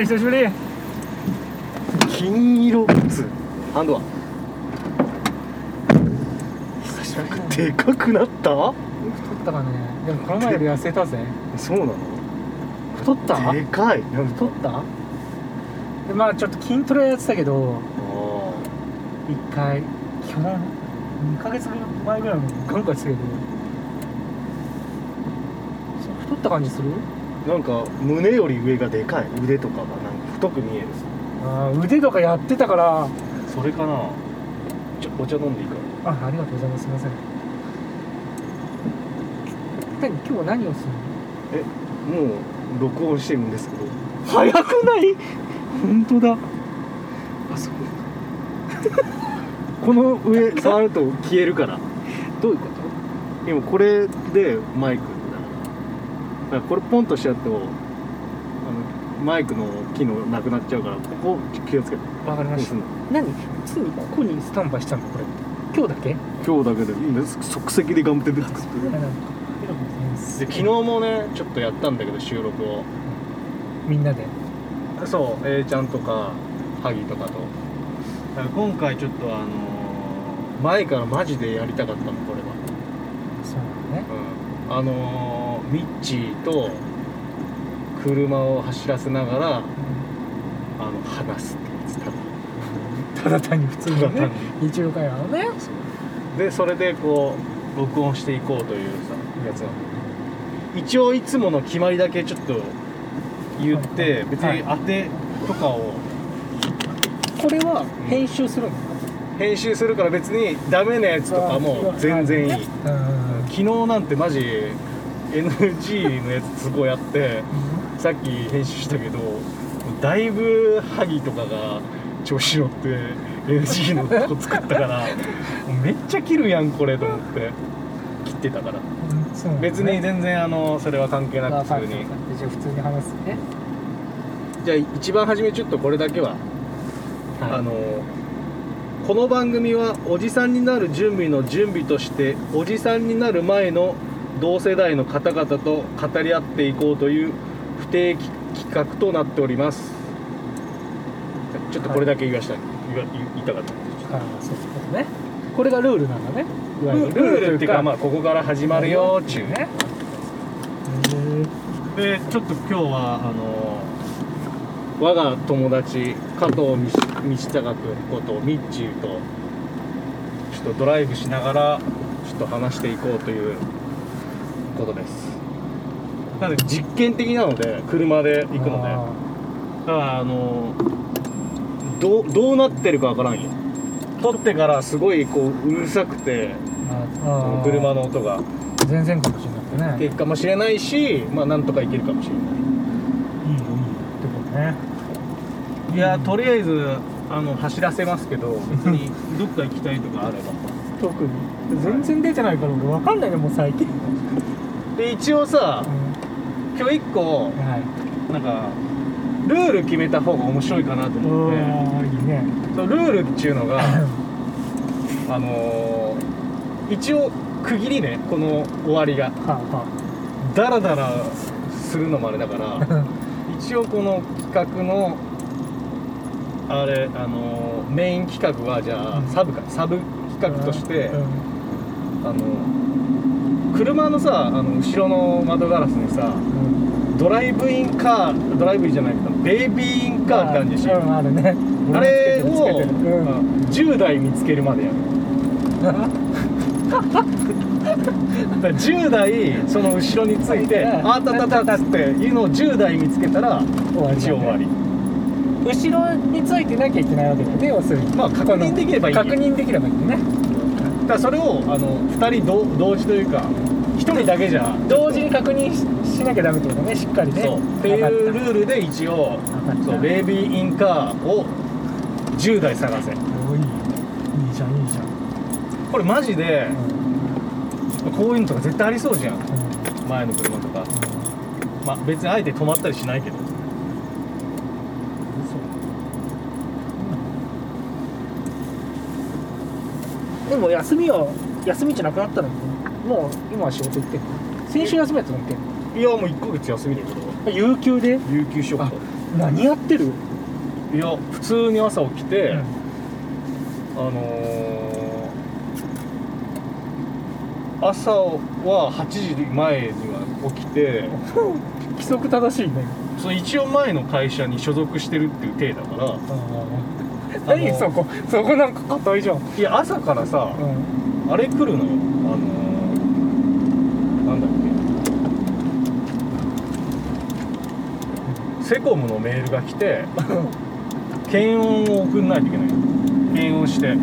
ん久しぶり。金色靴ハンドは？久しぶり。でかくなった？太ったかね。でもこの前より痩せたぜ。そうなの？太った？でかい。太った？でまあちょっと筋トレやってたけどあ一回基本2ヶ月前ぐらいもガンガンしてたけど太った感じする？ーなんか胸より上がでかい。腕とかがなんか太く見えるあー腕とかやってたから。それかな。ちょお茶飲んでいいか。あありがとうございます。すいません。何今日は何をするの？えもう録音してるんですけど。早くない？本当だ。あそうこの上触ると消えるから。どういうこと？今これでマイクだからこれポンとしちゃうとあのマイクの機能なくなっちゃうからここ気をつけて。わかりました。何？常にここにスタンバイしたの？これ。今日だけ？今日だけで今即席で頑張って作ってる。で昨日もねちょっとやったんだけど収録を。みんなで？そう。A ちゃんとか萩とかと。だから今回ちょっとあのー前からマジでやりたかったのこれは。そうだね。うんあのーミッチーと車を走らせながらあの話すってやつただただ単に普通のただ単ね日常会話をね。でそれでこう録音していこうというさやつなの。一応いつもの決まりだけちょっと言って別に当てとかを。これは編集するの？編集するから別にダメなやつとかも全然いい。うん昨日なんてマジ NG のやつすごいあってさっき編集したけどだいぶ萩とかが調子乗って NG のとこ作ったからめっちゃ切るやんこれと思って切ってたから。うん。ね。別に全然あのそれは関係なく普通に。あじゃあ普通に話す。ねじゃあ一番初めちょっとこれだけは、あのこの番組はおじさんになる準備の準備としておじさんになる前の同世代の方々と語り合っていこうという不定期企画となっております。ちょっとこれだけ言わしたい、言いたかった。あそういうことね。これがルールなんだね。ルールっていうかまあここから始まるよっちゅうね。へでちょっと今日はあの我が友達加藤道道隆君ことミッチーとちょっとドライブしながらちょっと話していこうということです。なので実験的なので車で行くので。だからあのどうどうなってるかわからんよ。撮ってからすごいこううるさくて車の音が。全然かもしれなくてね。っていくかもしれないしまあなんとかいけるかもしれない。いいよいいよ。ってことねいやとりあえずあの走らせますけど別にどっか行きたいとかあれば。特に。全然出てないから俺分かんないねもう最近。で一応さ今日一個はい。なんかルール決めた方が面白いかなと思って。いいね。ルールっていうのが あのー一応区切りねこの終わりが。はあはダラダラするのもあれだからあ 一応この企画のあれあのーメイン企画はじゃあうん。サブかサブ企画として、うん。あの車のさあの後ろの窓ガラスにさうんドライブインカードライブインじゃないけどベイビーインカーってあるんでしょ、うんあるね。あれを、つけてるつけてる。うん。うん10台見つけるまでやる。だから10台その後ろについてうんあったあったあったっつっていうのを10台見つけたら一応終わり後ろについてなきゃいけないわけだよね要するに。まあ確認できればいいよ確認できればいいよね。だからそれをあの2人同同時というか1人だけじゃ同時に確認ししなきゃダメってことねしっかりね。そう。っていうルールで一応かった。そうベイビーインカーを10台探せ。おいいいいじゃんいいじゃん。これマジでうん。こういうのとか絶対ありそうじゃん。前の車とか。まあ別にあえて止まったりしないけどでも休みは休みじゃなくなったのにもう今は仕事行って先週休みやったのっけいやもう1ヶ月休みだけど。有給で？有給しようか。何やってる？いや普通に朝起きて、うん。あのー朝は8時前には起きて 規則正しいね。その一応前の会社に所属してるっていう体だから何そこそこなんか硬いじゃん、うん、いや朝からさ、あれ来るのよ。あのーなんだっけ。セコムのメールが来て検温を送んないといけないの。検温して。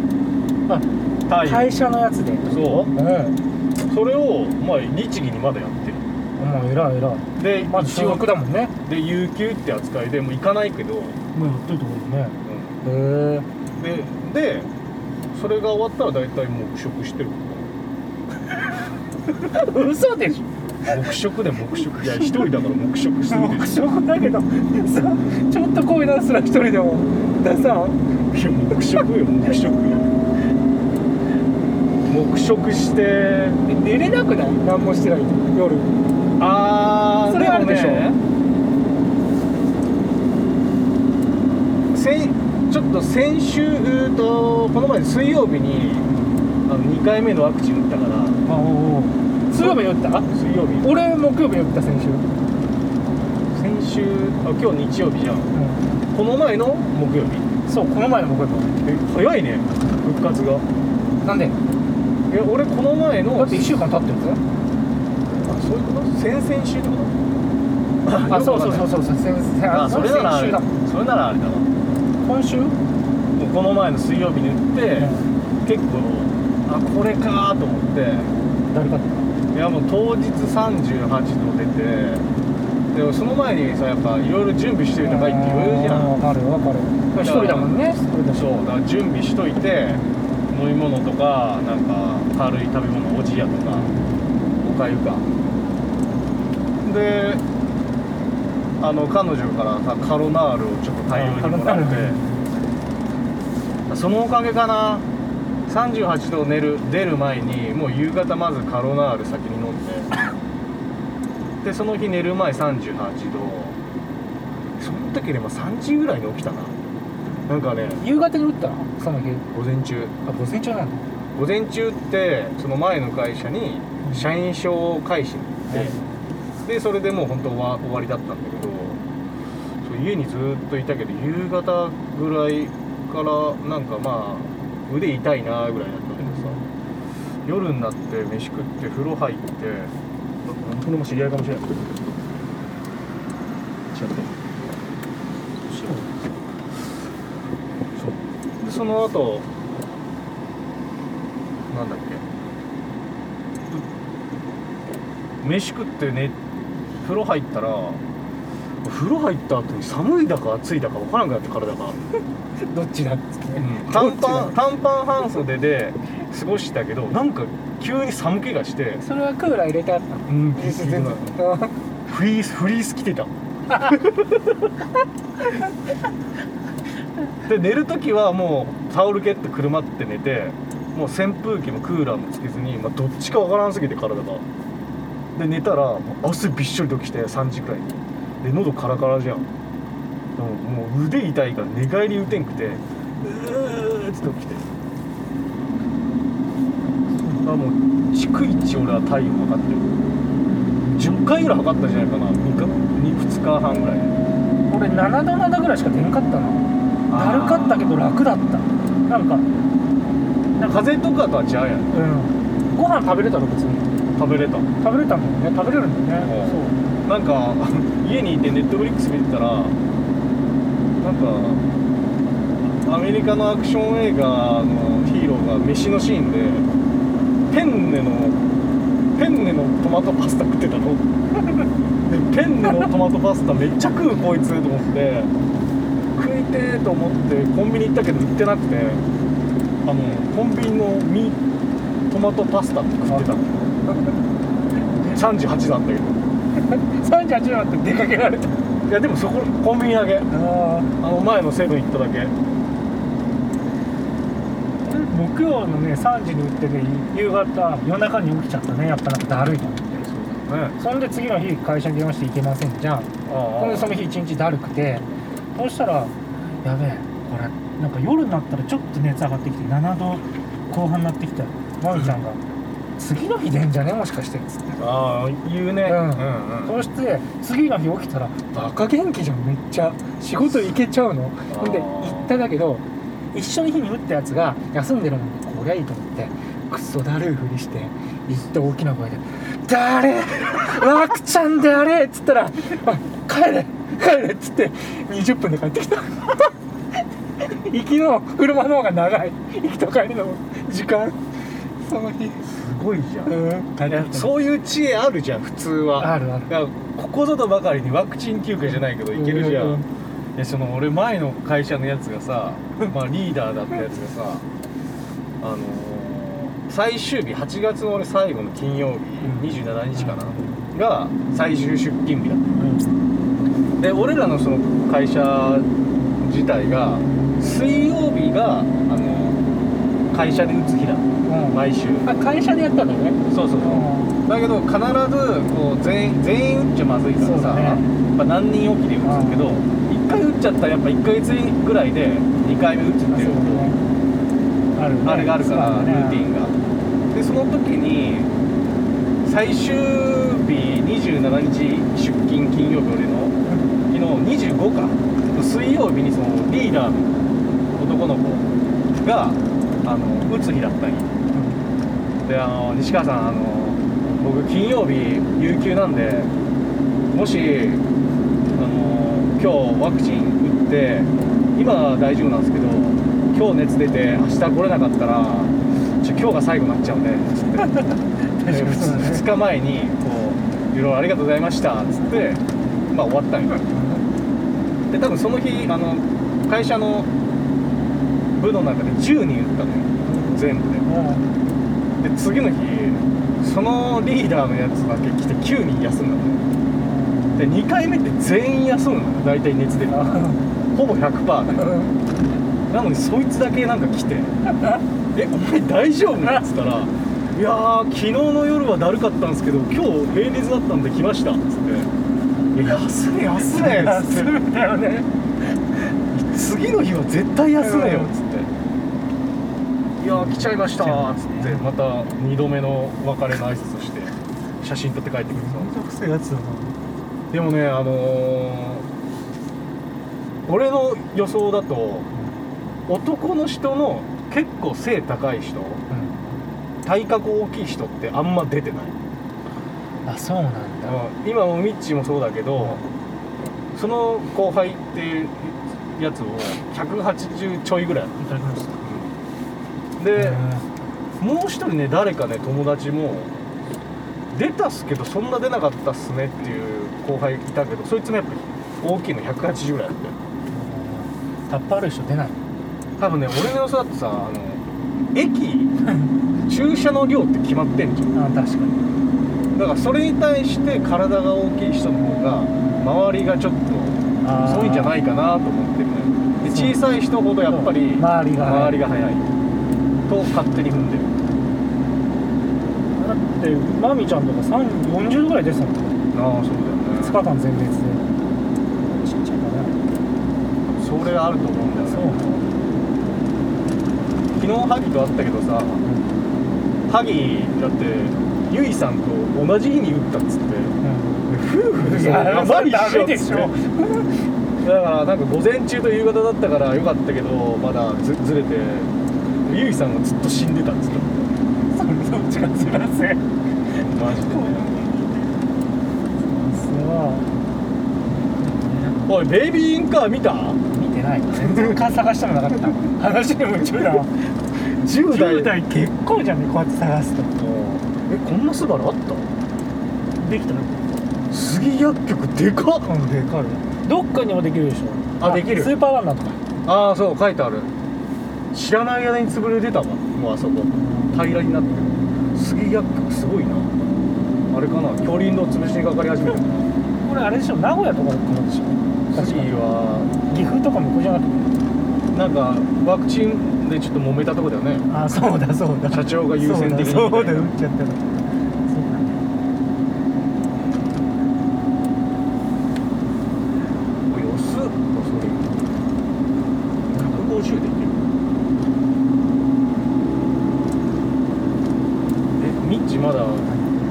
あ会社のやつで。そう。うん。それをまあ律儀にまだやってる。もう偉い偉い。でまず所属だもんね。で有給って扱いでもう行かないけど、もうやってるところね。うへででそれが終わったら大体黙食してる。嘘でし黙食で黙食。いや一人だから黙食してょる黙食だけどさちょっと声出すら一人でも。ださ。いや黙食よ黙食黙食して。寝れなくない？何もしてないと。夜。あーそれあるでしょ。もね。先ちょっと先週とこの前水曜日にあの2回目のワクチン打ったからあおうおう。水曜日に打った？水曜日。俺木曜日に打った先週、先週あ今日日曜日じゃん。うこの前の木曜日。ん、そうこの前の木曜日。え早いね復活が。なんで？え俺この前のだって1週間経ってるぞあそういうこと？先々週ってこと？あそうそうそうそう。先先あそれならあれ。先週だ。それならあれだわ今週、この前の水曜日に打って、結構あこれかと思って。誰かいやもう当日38度出てでもその前にさやっぱいろいろ準備してるとかいって言うじゃん。わかるわかる一人だもんね。一人だしそうだから準備しといて飲み物とかなんか軽い食べ物おじやとかおかゆか。であの彼女からさカロナールをちょっと大量にもらってそのおかげかな。38度寝る出る前にもう夕方まずカロナール先に飲んで でその日寝る前38度。その時でも3時ぐらいに起きたな。なんかね夕方に打ったの？その日？午前中。あ午前中なんだ。午前中ってその前の会社に社員証を返しに行って、でそれでもう本当は終わりだったんだけど家にずっといたけど夕方ぐらいからなんかまあ腕痛いなぐらいだったんだけどさ。夜になって飯食って風呂入って本当にも知り合いかもしれないちょっとそう。でその後なんだっけ。飯食ってね風呂入ったら風呂入った後に寒いだか暑いだか分からなくなって体が、どっちだっつってね短パン短パン半袖で過ごしたけどなんか急に寒気がして。それはクーラー入れてあったの？うん全然 フリースフリース着てた。で寝る時はもうタオルケットくるまって寝てもう扇風機もクーラーもつけずに、まあ、どっちかわからんすぎて体が。で寝たらもう汗びっしょりときて3時くらいにで喉カラカラじゃん。でももう腕痛いから寝返り打てんくてうーっつって起きて。あもう逐一俺は体温測ってる。10回ぐらい測ったんじゃないかな。2, か 2, 2日半ぐらい。俺7度7ぐらいしか出んかったな。だるかったけど楽だった。なんか。なんか風邪とかとは違うやん。うん。ご飯食べれたの別に。食べれた。食べれたんだよね。食べれるんだよね。うん。そうなんか 家にいてネットフリックス見てたらなんかアメリカのアクション映画のヒーローが飯のシーンでペンネのペンネのトマトパスタ食ってたの。でペンネのトマトパスタめっちゃ食うこいつと思って食いてーと思ってコンビニ行ったけど売ってなくてあのコンビニのミトマトパスタって食ってたの。38だったけど38度だって出かけられた。いやでもそこコンビニだけ。ああの前のセブン行っただけ。木曜のね3時に打ってね夕方夜中に起きちゃったね。やっぱなんかだるいと思って。そうだね。そんで次の日会社に電話して行けませんじゃん。あほんでその日一日だるくて。そうしたらやべえこれなんか夜になったらちょっと熱上がってきて7度後半になってきてまみちゃんが「次の日出んじゃねもしかして」っつって。ああ言うね。うん。うんそして次の日起きたらバカ元気じゃんめっちゃ。仕事行けちゃうの。あー。で行っただけど一緒の日に打ったやつが休んでるもんでこりゃいいと思ってクソだるいふりして行って大きな声で「誰？ワクちゃんであれ!」っつったら「あ帰れ帰れ!」っつって20分で帰ってきた。行きの車の方が長い。行きと帰りの時間その日すごいじゃん。うん。そういう知恵あるじゃん普通は。あるある。いやここぞとばかりにワクチン休暇じゃないけどいけるじゃん、うんうんでその俺前の会社のやつがさまあリーダーだったやつがさ あのー最終日8月の俺最後の金曜日27日かなが最終出勤日だった。で俺らのその会社自体が水曜日があの会社で打つ日だ。うん。毎週。あ会社でやったんだよね。そうそうそう。だけど必ずこう全員全員打っちゃまずいからさ、ね。まあ、何人おきで打つけど1回打っちゃったらやっぱ1ヶ月ぐらいで2回目打つっていうあるね。あれがあるからルーティンが。でその時に最終日27日出勤金曜日俺の。昨日25か。水曜日にそのリーダーの男の子があの打つ日だったんよであの西川さんあの僕金曜日有給なんでもしあの今日ワクチン打って今は大丈夫なんですけど今日熱出て明日来れなかったらちょ今日が最後になっちゃうんでつって確かにそうだね。2日前にこういろいろありがとうございましたっつってまあ終わったんよで多分その日あの会社の部の中で10人打ったのよ全部で。うん。で次の日そのリーダーのやつだけ来て9人休んだのよ。で2回目って全員休むのよ大体熱出るあほぼ100%でなのにそいつだけなんか来て「えお前大丈夫?」っつったら「いやー昨日の夜はだるかったんですけど今日平日だったんで来ました」っつって「いや休め休め」っつって休むんだよね。次の日は絶対休めよ。っつって「いやー来ちゃいました」っつって。また2度目の別れの挨拶をして写真撮って帰ってくるさめんどくせえやつだなでもねあのー俺の予想だと男の人の結構背高い人体格大きい人ってあんま出てない、あそうなんだ。うん。今もミッチーもそうだけどその後輩っていうやつを180ちょいぐらい。いただきましたで、へもう一人ね誰かね友達も出たっすけどそんな出なかったっすねっていう後輩いたけどそいつもやっぱり大きいの180ぐらいあって。ータッパーある人出ない。多分ね俺の予想だってさあの駅駐車の量って決まってんじゃん。あ確かに。だからそれに対して体が大きい人の方が周りがちょっとあー。そういうんじゃないかなと思ってるのよ。で小さい人ほどやっぱり周りが周りが速いと勝手に踏んでる。だってマミちゃんとか3 40度ぐらい出てたもんああそう2だよね。日間全滅で。ちっちゃいから。ねそれあると思うんだよそう。ね昨日ハギと会ったけどさハギだってゆいさんと同じ日に打ったっつって。夫婦でさいややばいでしょ。だからなんか午前中と夕方だったからよかったけどまだずずれてゆいさんがずっと死んでたっつってそれどっちがすいません。マジで。そうおいベイビーインカー見た？見てない。全然勘探してもなかった。話に夢中だわ。10代。10代結構じゃんねこうやって探すと。えこんなスバルあった？できたの杉薬局でかっ。うんでかいどっかにもできるでしょ。あできる。スーパーワンダーとか。ああそう書いてある知らない間に潰れてたわもうあそこ。平らになってる。杉薬局すごいな。あれかな恐竜の潰しにかかり始めるこれあれでしょ名古屋とかからでしょ。次は。岐阜とか向こうじゃなくて。なんかワクチンでちょっと揉めたとこだよね。あそうだそうだ。社長が優先的にそうだ打っちゃったのそうだね安っそれ50でいけるえミッチまだ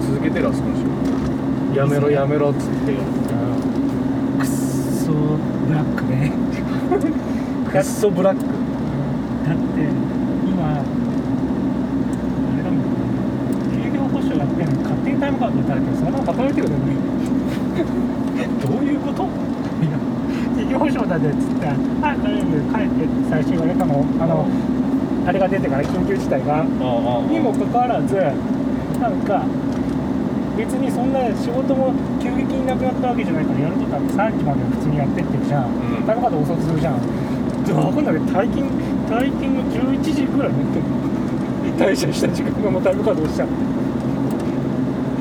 続けてるあそこの仕事やめろっつって。くっそブラックね。クッソブラック。だって今あれだもん営業保証やってんのに勝手にタイムカード打たれてそのまま働いてるのにどういうこと？いや営業保証だぜっつって「はい帰る帰って」って最初言われたの。あのあれが出てから緊急事態が。ああにもかかわらずなんか別にそんな仕事も急激になくなったわけじゃないからやるとったって3時までは普通にやってってるじゃん、うん。タイムカード遅くするじゃん。で分かんないけど退勤退勤の11時ぐらいになってる退社した時間がもうタイムカード押しちゃう。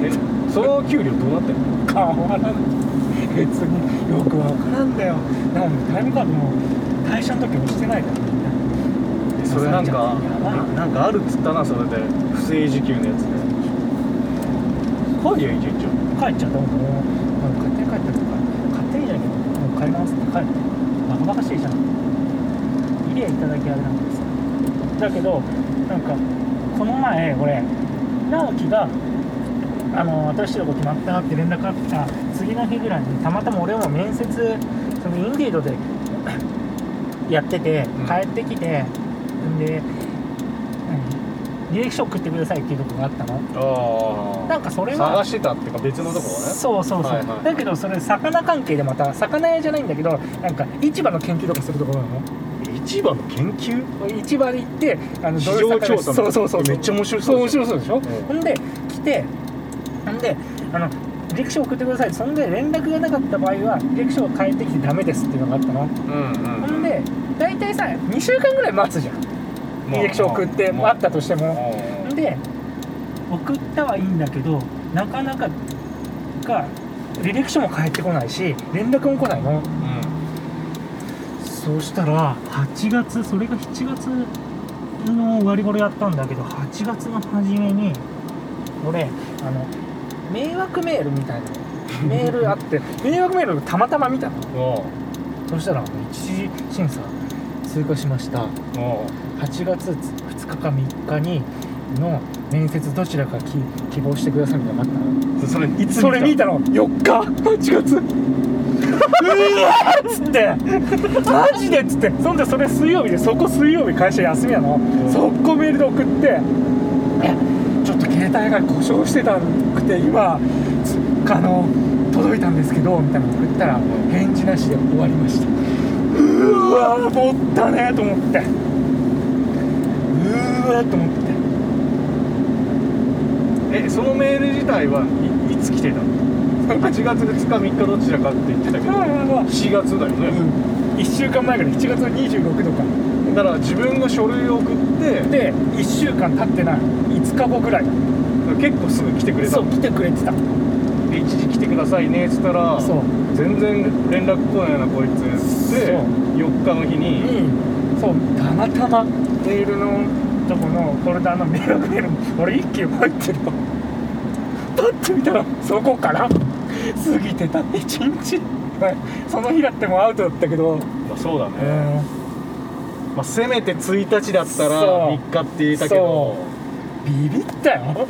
えその給料どうなってんの？変わらない。別によく分からんだよ。なのにタイムカードも退社の時押してないから。みんなそれなんかなんかあるっつったなそれで。不正受給のやつで帰りゃいいじゃんじゃ帰っちゃったもう勝手に帰ったりとか勝手にじゃないけどもう帰りますって帰る。バカバカしいじゃん。いりゃいただきあれなんですよ。だけどなんかこの前俺直樹があの新しいとこ決まったなって連絡あった次の日ぐらいにたまたま俺も面接そのインディードでやっててうん。帰ってきて、んで何履歴書送ってくださいっていうとこがあったの？あなんかそれは探してたっていうか別のところね。そうそうそう、はいはい。だけどそれ魚関係でまた魚屋じゃないんだけどなんか市場の研究とかするところなの？市場の研究？市場に行ってあの市場調査そうそうそうめっちゃ面白そそうう面白そうでしょ、ん。ほんで来てほんであの履歴書送ってください。そんで連絡がなかった場合は履歴書を返ってきてダメですっていうのがあったの、うんうん。ほんで大体さ2週間ぐらい待つじゃん履歴書送ってまあったとしても、うんで送ったはいいんだけどなかなかが履歴書も返ってこないし連絡も来ないの。そうしたら8月それが7月の終わり頃やったんだけど8月の初めに俺あの迷惑メールみたいな メールあって迷惑メールをたまたま見たの。う。んそしたら一次審査通過しました。う。ん8月2日か3日にの面接どちらかき希望してくださいみたいなのがあったの。それいつそれ見たの？4日？8月？うわーっつって。マジでっつって。そんでそれ水曜日でそこ水曜日会社休みなの？ん。速攻メールで送って。えちょっと携帯が故障してたくて今つあの届いたんですけどみたいなの送ったら返事なしで終わりました。うわーもったねーと思ってと思って。えそのメール自体はいいつ来てたの？8月2日3日どちらかって言ってたけど。ああ4月だよね、1週間前ぐらい7月26度かだから自分が書類を送ってで1週間経ってない。5日後ぐらい。結構すぐ来てくれたの。そう来てくれてた。で一時来てくださいねっつったら全然連絡来ないなこいつっつってそう。4日の日ににそうたまたま。メールのとこのフォルダの迷惑メールに俺一件入ってるのパッて見たらそこから過ぎてた。1日。はいその日だってもうアウトだったけど、まあ、そうだね、うん。まあ、せめて1日だったらそう。3日って言えたけど。ビビったよ。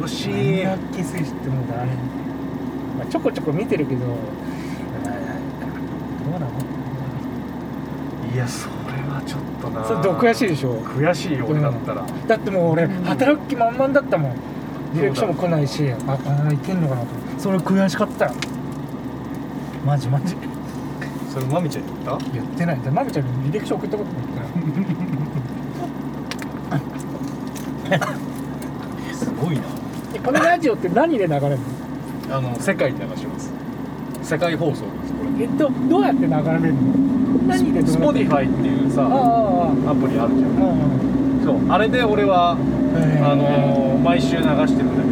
惜し何いがキスしても誰に、まあ、ちょこちょこ見てるけど。どうなのいやそれはちょっとな。それどう悔しいでしょ？悔しいよ俺だったら、だってもう俺働く気満々だったもん。履歴書も来ないしあこのままいけんのかなと。それ悔しかったよ。マジマジ。それまみちゃんに言った？言ってない。でまみちゃんに履歴書送ったことないからすごいな。えこのラジオって何で流れるの？あの世界で流します。世界放送ですこえっとどうやって流れるの？何でれ Spotify っていうさアプリあるじゃん。そう。あれで俺はあのー毎週流してるんだけ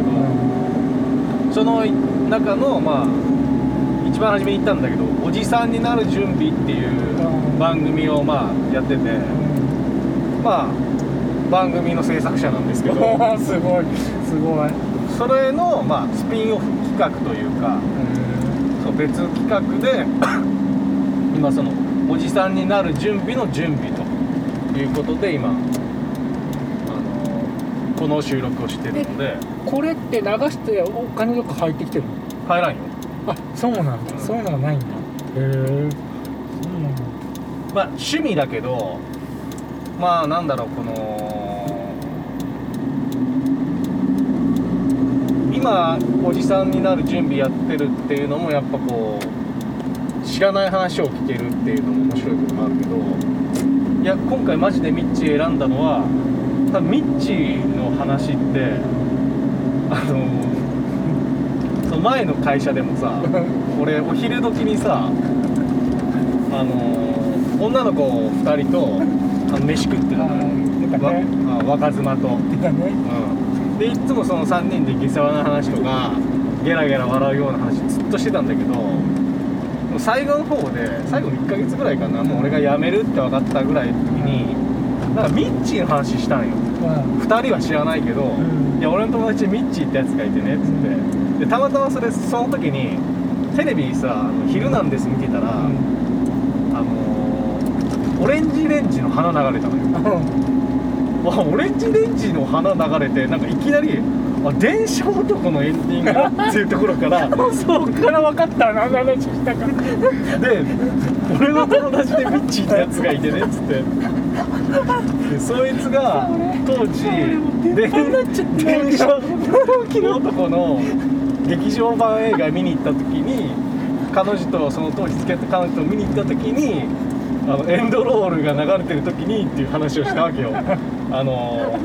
どその中のまあ一番初めに言ったんだけど「おじさんになる準備」っていううん。番組をまあやっててまあ番組の制作者なんですけど。すごい。すごい。それのまあスピンオフ企画というかそう別企画で 今そのおじさんになる準備の準備ということで今あのこの収録をしてるので。これって流してお金とか入ってきてるの？入らんよ。あそうなんだ、うん。そういうのがないんだ。へえ。そうなんだ。まあ趣味だけどまあなんだろうこの今おじさんになる準備やってるっていうのもやっぱこう知らない話を聞けるっていうのも面白いこともあるけどいや今回マジでミッチー選んだのは多分ミッチーの話ってあのその前の会社でもさ俺お昼時にさあの女の子2人とあの飯食ってたのよ。ね。あ若妻と、ね。うん、でいっつもその3人で下世話な話とかゲラゲラ笑うような話ずっとしてたんだけど最後の方で最後の1ヶ月ぐらいかなもう俺が辞めるって分かったぐらいの時になんかミッチーの話したんよ。う2人は知らないけど、ん。いや俺の友達にミッチーってやつがいてねっつって。でたまたまそれその時にテレビさ「あのヒルナンデス」見てたら、あのーオレンジレンジの花流れたのよ。あオレンジレンジの花流れてなんかいきなりあ電車男のエンディングだっていうところから そっか。ら分かった何の話したかで俺の友達でミッチーってやつがいてねっつって。でそいつが当時で電車男の劇場版映画見に行った時に彼女とその当時付き合った彼女と見に行った時にあのエンドロールが流れてる時にっていう話をしたわけよ。あの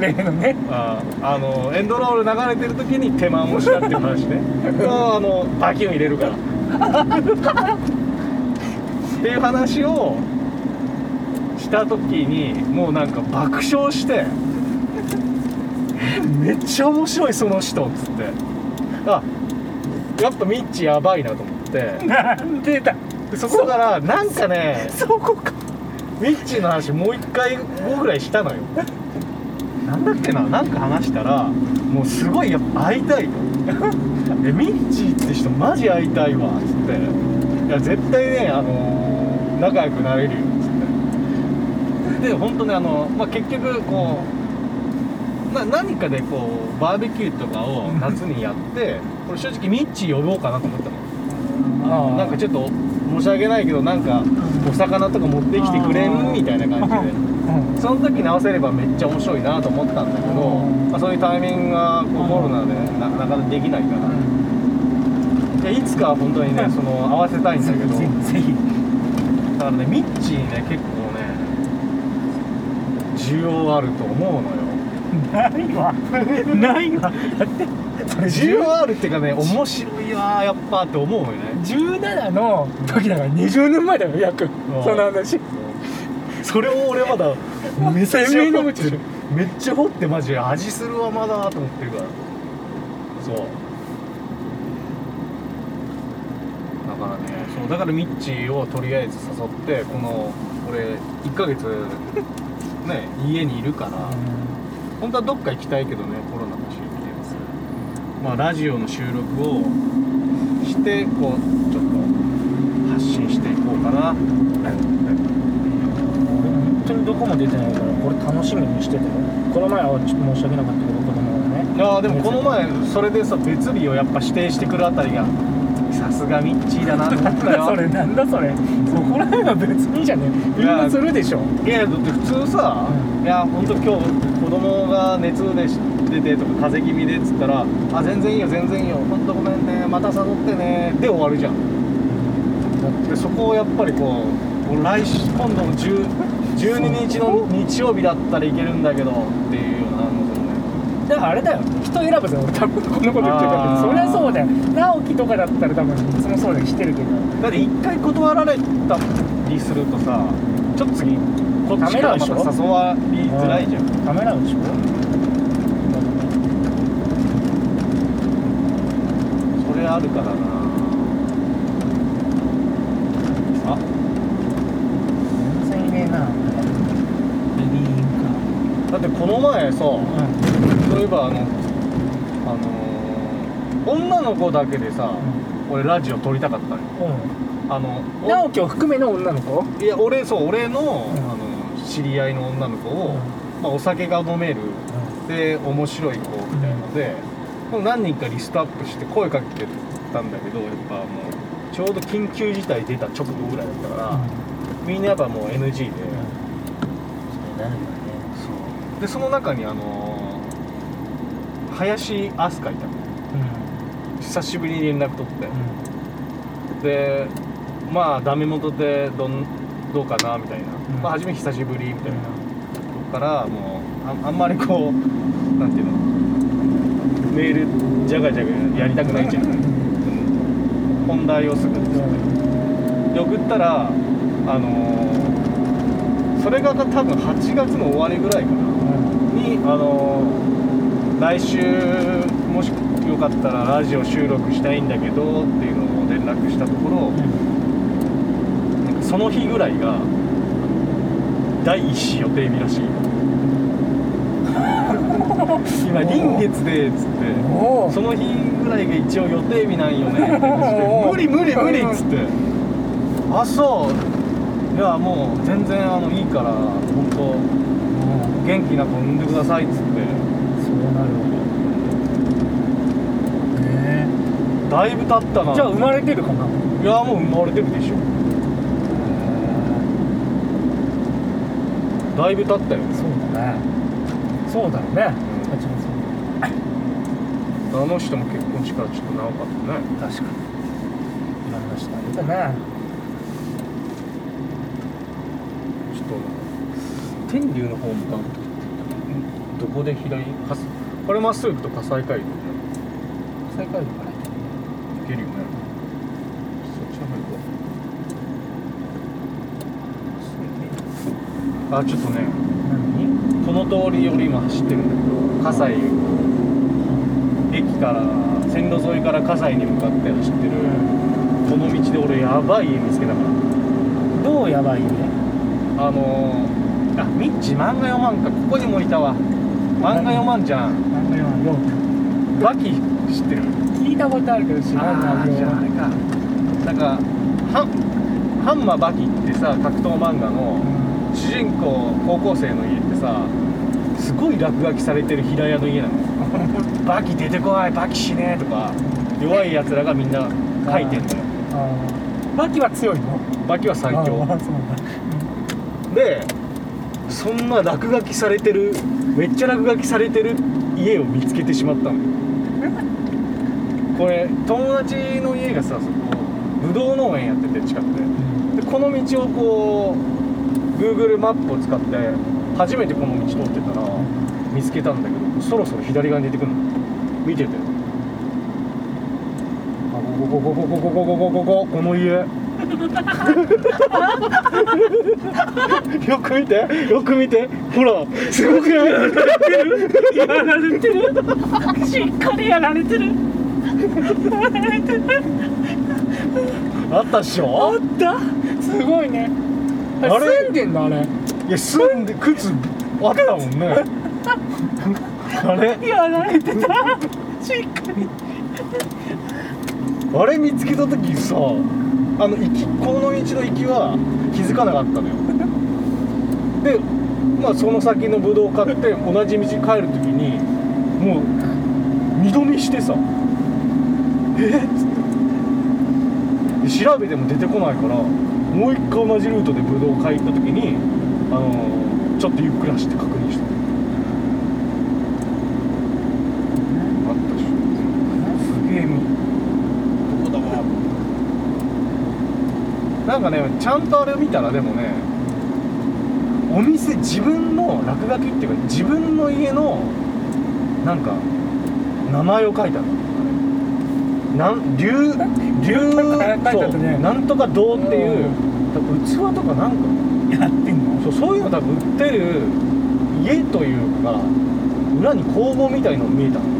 例のね。ああのエンドロール流れてる時に手間をしたっていう話ね。あ あのバキュン入れるから。っていう話をした時にもうなんか爆笑してえめっちゃ面白いその人っつって。あやっぱミッチやばいなと思って。なんでそこからなんかねそこか。ミッチーの話もう一回後ぐらいしたのよなんだっけななんか話したらもうすごいやっぱ会いたいと。えミッチーって人マジ会いたいわっつって。いや絶対ねあのー仲良くなれるよっつって。で本当ねあの、まあ、結局こうな何かでこうバーベキューとかを 夏にやってこれ正直ミッチー呼ぼうかなと思ったの。あなんかちょっと申し訳ないけどなんかお魚とか持ってきてくれんみたいな感じで。うん。その時に合わせればめっちゃ面白いなと思ったんだけど、うん。まあ、そういうタイミングがコロナでななかなかできないから、いやいつかは本当にねその合わせたいんだけど。だからねミッチーね結構ね需要あると思うのよ。ないわ。ないわ。だってそれ需要あるっていうかね面白いわやっぱって思うよね。17の時だから20年前だよ約。その話。それを俺まだ めっちゃ掘ってめっちゃ掘ってマジで味するわまだと思ってるから。そう。だからねそうだからミッチーをとりあえず誘ってこの俺1ヶ月ね家にいるから。本当はどっか行きたいけどねまあラジオの収録をしてこうちょっと発信していこうかな。本当にどこも出てないからこれ楽しみにしてて。この前はちょっと申し訳なかったけど子供がね。いやーでもこの前それでさ別日をやっぱ指定してくるあたりがさすがミッチーだなと思ったよ。それなんだそれ。そこら辺は別にじゃねみんなするでしょ。いやだって普通さ、うん。いや本当今日子供が熱でし出てとか風邪気味でっつったら「あ全然いいよ全然いいよ。本当ごめんね。また誘ってね」で終わるじゃん。でそこをやっぱりこう俺来週今度の10 12日の日曜日だったらいけるんだけどっていうようなだからあれだよ。人選ぶぜ。俺多分こんなこと言っちゃうあー。けどそりゃそうだよ。直樹とかだったら多分いつもそうだよ。してるけど。だって一回断られたりするとさちょっと次こっちからまた誘わりづらいじゃん。ダメなんでしょ？それあるからな。あ？全然いねえな。ベビーインだってこの前さカうんそういえばあのあのー女の子だけでさ、俺ラジオ撮りたかったのよ。うん。あの直樹を含めの女の子？いや俺そう俺の,、んあの知り合いの女の子を、まあ、お酒が飲めるで面白い子みたいので、もう何人かリストアップして声かけてたんだけどやっぱもうちょうど緊急事態出た直後ぐらいだったから、みんなやっぱもう NG で、そうなるよね。そう。でその中にあの林飛鳥いた。の久しぶりに連絡取って、でまあダメ元でどんどうかなみたいな、うん。まあ、初め久しぶりみたいな、とこからもうああんまりこう なんていうの？メールじゃがじゃがやりたくないじゃん、うん本題をすぐですよねで送ったらあのーそれが多分8月の終わりぐらいかな。にあのー来週もしよかったらラジオ収録したいんだけどっていうのを連絡したところ、なんかその日ぐらいが第一子予定日らしい。今臨月でっつって。その日ぐらいが一応予定日なんよね。っ て無理無理無理っつって。あそう。いやもう全然あのいいから本当元気な子産んでくださいっつってそうなるわねだいぶ経ったな。じゃあ生まれてるかな？いやもう生まれてるでしょ。だいぶ経ったよ。そうだね。そうだよね。うん。あの人も結婚してからちょっと長かったね。確かに。いろんな人いるね。ちょっと天竜の方向かうどこで左これまっすぐ行くと葛西街道じ最下位か。なゃん行けるよね。そっちの方行こう。あちょっとね何？この通りを今走ってるんだけど葛西。駅から線路沿いから葛西に向かって走ってるこの道で俺やばい家見つけたから。どうやばいねあのー、あミッチ漫画読まんか。ここにもいたわ。漫画読まんじゃん。漫画読むよバキ知ってる？聞いたことあるけど知らないよじゃああれか。なんかハンハンマーバキってさ格闘漫画の主人公高校生の家ってさすごい落書きされてる平屋の家なの。バキ出てこいバキ死ねとか弱いやつらがみんな書いてんのよ。バキは強いの？バキは最強。でそんな落書きされてるめっちゃ落書きされてる家を見つけてしまったのよこれ友達の家がさそこぶどう農園やってて近くで。でこの道をこう Google マップを使って初めてこの道通ってたら見つけたんだけどそろそろ左側に出てくるの。見てて。あこここここここここここここの家。よく見て。よく見て。ほらすごくない？やられてる。しっかりやられてる あったっしあょった？すごいね。ああれ？れ住んでんのあれ？いや住んで靴あったもんね。あれ？やられてた。しっかりあれ見つけた時さあの行きこの道の行きは気づかなかったのよ。でまあその先のブドウ買って同じ道帰る時にもう二度見してさえ調べても出てこないからもう一回同じルートでブドウ買い行った時にあのちょっとゆっくり走って確認した。あったでし。ょすげえみどこだ？わなんかねちゃんとあれを見たらでもねお店自分の落書きっていうか自分の家のなんか名前を書いてあるなん竜竜そう。なんとか堂っていう器とかなんかやってんの？そうそういうの多分売ってる家というか裏に工房みたいの見えたのよね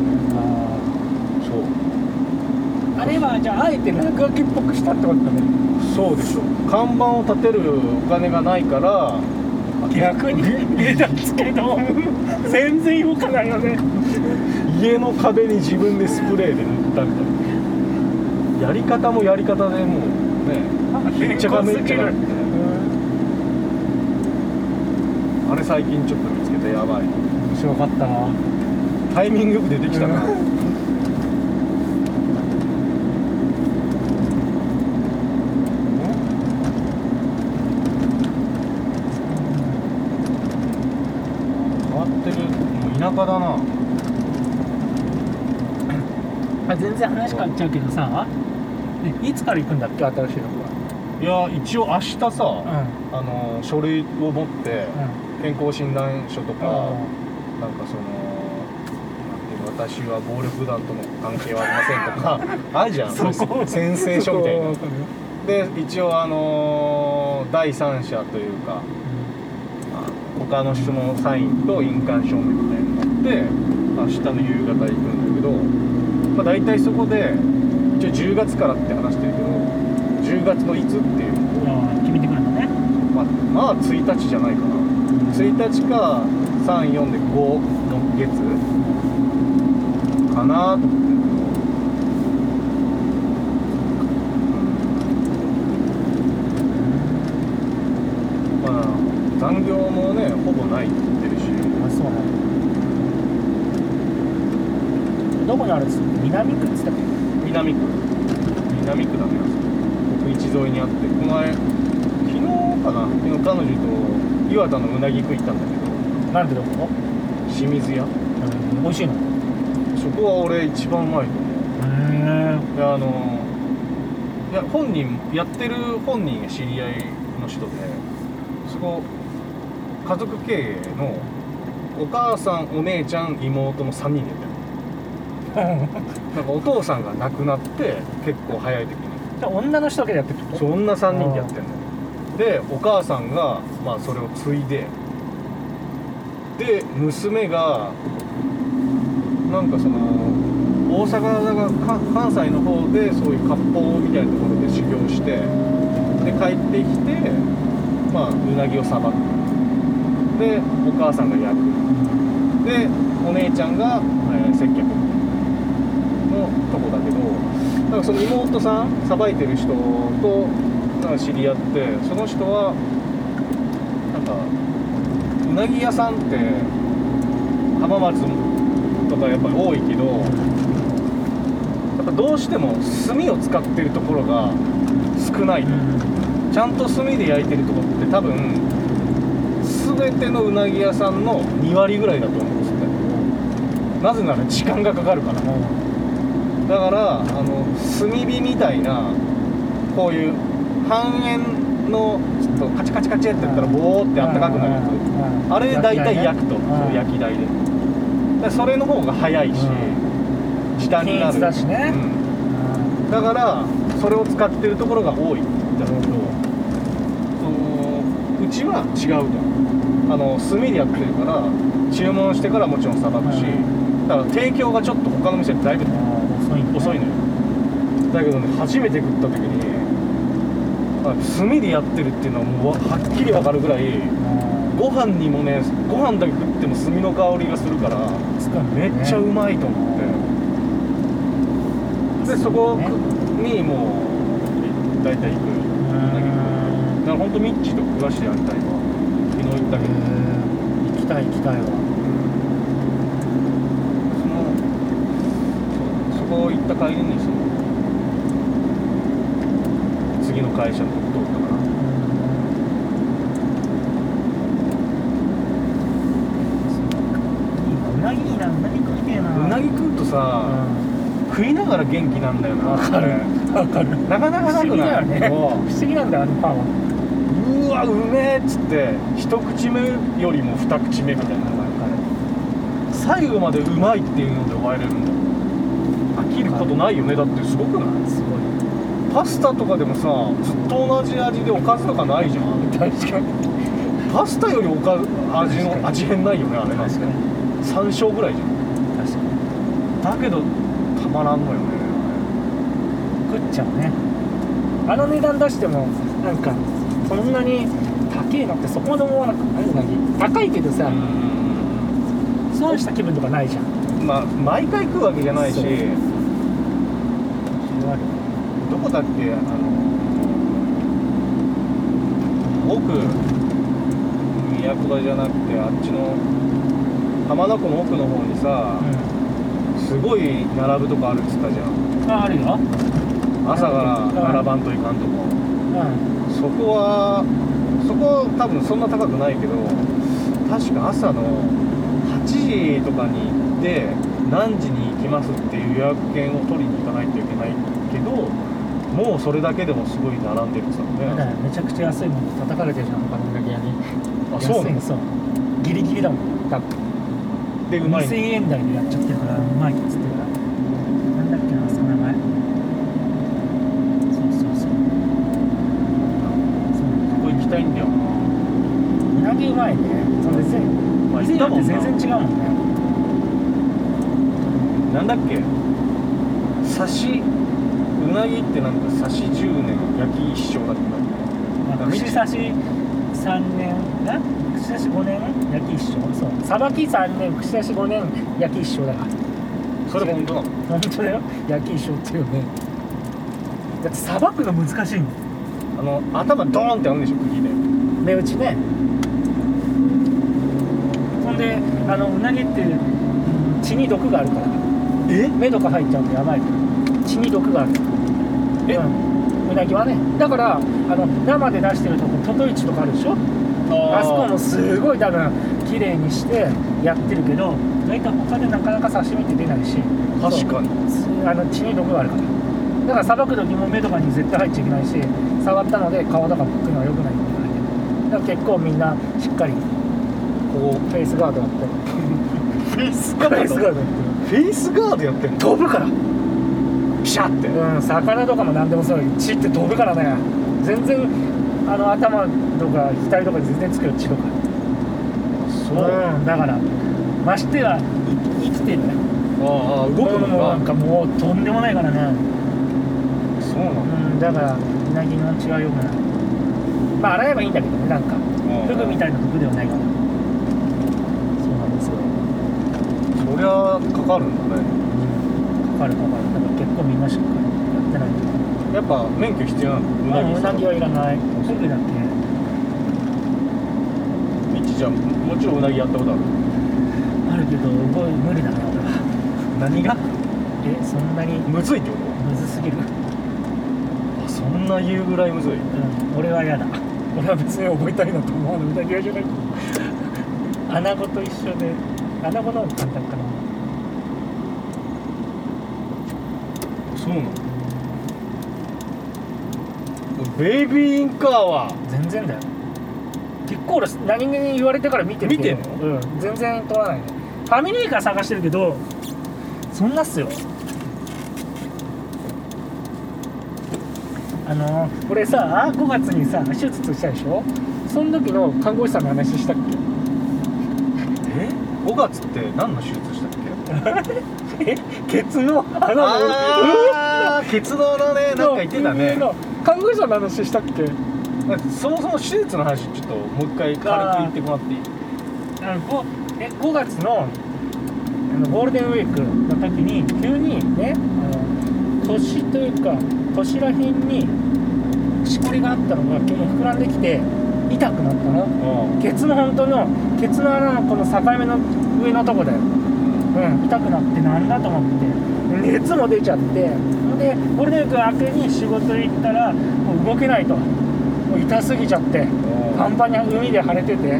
そう。あれはじゃああえて落書きっぽくしたってことだね。そうでしょ。看板を立てるお金がないから逆に目立つけど。全然動かないよね。家の壁に自分でスプレーで塗ったみたいなやり方もやり方でもうねめっちゃがめっちゃがめうんあれ最近ちょっと見つけてやばい面白かったわタイミングよく出てきたな、変わってるもう田舎だなあ全然話変わっちゃうけどさえいつから行くんだっけ新しいとこいや一応明日さ、はあの書類を持ってうん。健康診断書とか、うん。なんかその私は暴力団との関係はありませんとか あるじゃん。そこ。宣誓書みたいな。で一応あの第三者というかあ他の人のサインと印鑑証明みたいなのって明日の夕方行くんだけど、まあ、大体そこで一応10月からって話してるけど10月のいつっていう。決めてくるのね。まあ、まあ1日じゃないかな。1日か34で5の月かなと思って。まあ残業もねほぼないって言ってるし。あそうなのどこにあるんですか？南区っつったっけ？南区南区だね。国一沿いにあって。この前昨日かな？昨日彼女と岩田のうなぎ食い行ったんだけど。なんてどこ清水屋。うん美味しいの？へそこは俺一番うまいと思う。えいやあのいや本人やってる本人が知り合いの人でそこ家族経営のお母さんお姉ちゃん妹の3人でやってる なんかお父さんが亡くなって結構早い時に。じゃあ女の人だけでやってるってこと？そう女3人でやってんの。よでお母さんがまあそれを継いでで娘がなんかその大阪がか関西の方でそういう割烹みたいなところで修行してで帰ってきてまあうなぎをさばく。でお母さんが焼く。でお姉ちゃんが、えー接客。のとこだけどなんかその妹さんさばいてる人となんか知り合ってその人はなんかうなぎ屋さんって浜松とかやっぱり多いけどやっぱどうしても炭を使ってるところが少ないちゃんと炭で焼いてるとこって多分全てのうなぎ屋さんの2割ぐらいだと思うんですよね。なぜなら時間がかかるから。ねだからあの炭火みたいなこういう半円のちょっとカチカチカチってやったらボーってあったかくなるやつ。あれで大体焼くとそう焼き台で。でそれの方が早いし時短になる。だしね。うん。だからそれを使ってるところが多い。んだけど。そのうちは違うとあの炭でやってるから注文してからもちろんさばくし。だから提供がちょっと他の店とだいぶ遅いんだ遅いのよ。だけどね初めて食った時にあ炭でやってるっていうのはもうわはっきり分かるぐらいご飯にもねご飯だけ食っても炭の香りがするからめっちゃうまいと思って。でそこにもう大体行く。ん。だけどだからほんとミッチーと食わしてやりたいわ昨日行ったけど。行きたい行きたいわそのそうそこ行った帰りにその次の会社のこと通ったからうなぎいいなうなぎ食いてえな。うなぎ食うとさ、食いながら元気なんだよな。わかる。わかる。なかなかなく不思議だないよね不思議なんだよあのパンは。うわうめえっつって一口目よりも二口目みたいな。最後までうまいっていうので終われるんだ飽きることないよねだってすごくない？すごい。パスタとかでもさずっと同じ味でおかずとかないじゃん。確かに。パスタよりおかず味の味変ないよねあれ確かに。山椒ぐらいじゃん。確かに。だけどたまらんのよね。食っちゃうね。あの値段出してもなんかそんなに高いのってそこまで思わなくない？高いけどさ、損した気分とかないじゃんまあ毎回食うわけじゃないしどこだっけあの奥宮古田じゃなくてあっちの浜名湖の奥の方にさ、すごい並ぶとこあるっつったじゃん。ああるよ。朝から並ばんといかんとこ。うん。そこはそこ多分そんな高くないけど確か朝の8時とかに行って何時に行きますっていう予約券を取りに行かないといけないけどもうそれだけでもすごい並んでるっつったのね。だからめちゃくちゃ安いもん叩かれてるじゃん他のうなぎ屋に。あそうなの？安いのそう。ギリギリだもん多分。でうまい2000円台でやっちゃってるからうまいっつってるから。なんだっけなその名前。そうそうそう。そうそこ行きたいんだようなぎうまいね。そんでぜまあ店によって全然違うもんねなんだっけ？刺しうなぎってなんか刺し10年焼き一生だっけまあ串刺し3年な？串刺し5年？焼き一生？そう。さばき3年串刺し5年焼き一生だから。それ本当なの？本当だよ。焼き一生っていうね。だってさばくの難しいあの頭ドーンってあるんでしょ釘で。目打ちね。ほんであのうなぎってうん血に毒があるからえ？目とか入っちゃうんでやばい。血に毒がある。え？うん、うなぎはね。だからあの生で出してるとこトトイチとかあるでしょ？あそこもすごい多分綺麗にしてやってるけど大体他でなかなか刺身って出ないし。確かに。あの血に毒があるから。だからさばく時も目とかに絶対入っちゃいけないし触ったので皮とか剥くのは良くないって言われてる。だから結構みんなしっかりこうフェイスガードやって。るフェイスガードやってるフェイスガードやってんの？飛ぶから。ピシャって。うん魚とかも何でもそう血って飛ぶからね。全然あの頭とか額とかに全然つくよ血とか。そう。うんだからましてやい生きてるねああ動くのもうなんがかもうとんでもないからねそうなの？うんだからうなぎの血はよくない。まあ洗えばいいんだけどねなんか。フグみたいな毒ではないからそうなんですよそりゃかかるんだね。かかるかかる。結構みんなしっかりやってないと。やっぱ免許必要なの？うなぎはいらない。フグだけみちじゃん。もちろんうなぎやったことある。あるけど無理だね俺は。何が？えそんなに？むずいってこむずすぎる。とあそんな言うぐらいむずい？うん俺は嫌だ。俺は別に覚えたいなと思わないうなぎ屋じゃない。穴子と一緒で穴子の簡単かなそうなの？ベイビーインカーは？全然だよ。結構俺何気に言われてから見てるけど。見てんうん。全然取らないね。ファミリーカー探してるけどそんなっすよ。あのー、これさ5月にさ手術したでしょ？その時の看護師さんの話したっえ5月って何の手術したっけ？け え？ケツの？穴の？あ ーケツの穴ね。なんか言ってたね。看護師さんの話したっけ？そもそも手術の話ちょっともう一回軽く言ってもらっていい？あのこえ5月のあのゴールデンウィークの時に急にねあの腰というか腰らへんにしこりがあったのが急に膨らんできて痛くなったのケツの本当のケツの穴のこの境目の上のとこだよ。うん。痛くなってなんだと思って。熱も出ちゃって。でゴールデンウィーク明けに仕事行ったらもう動けないと。もう痛すぎちゃって。パンパンに海で腫れてて。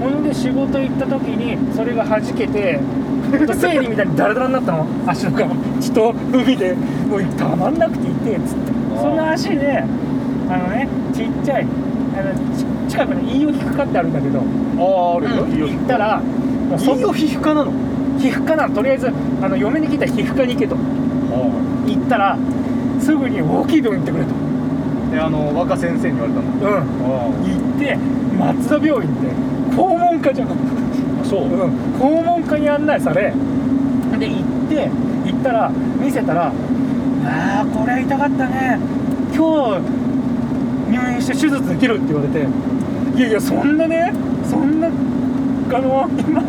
ほんで仕事行った時にそれが弾けて生理みたいにダラダラになったの。足の皮血と海で。もうたまんなくて痛えっつって。その足であのねちっちゃいあのち近くに飯尾皮膚科ってあるんだけどあああるよ、うん。行ったらもうそ皮膚科なの？皮膚科なの。とりあえずあの嫁に聞いたら皮膚科に行けと。行ったらすぐに大きい病院行ってくれと。であの若先生に言われたの？うん。あ行って松田病院って肛門科じゃん。あそう。うん、肛門科に案内されで行って行ったら見せたら「ああこれは痛かったね。今日入院して手術できる」って言われていやいやそんなねそんなあの今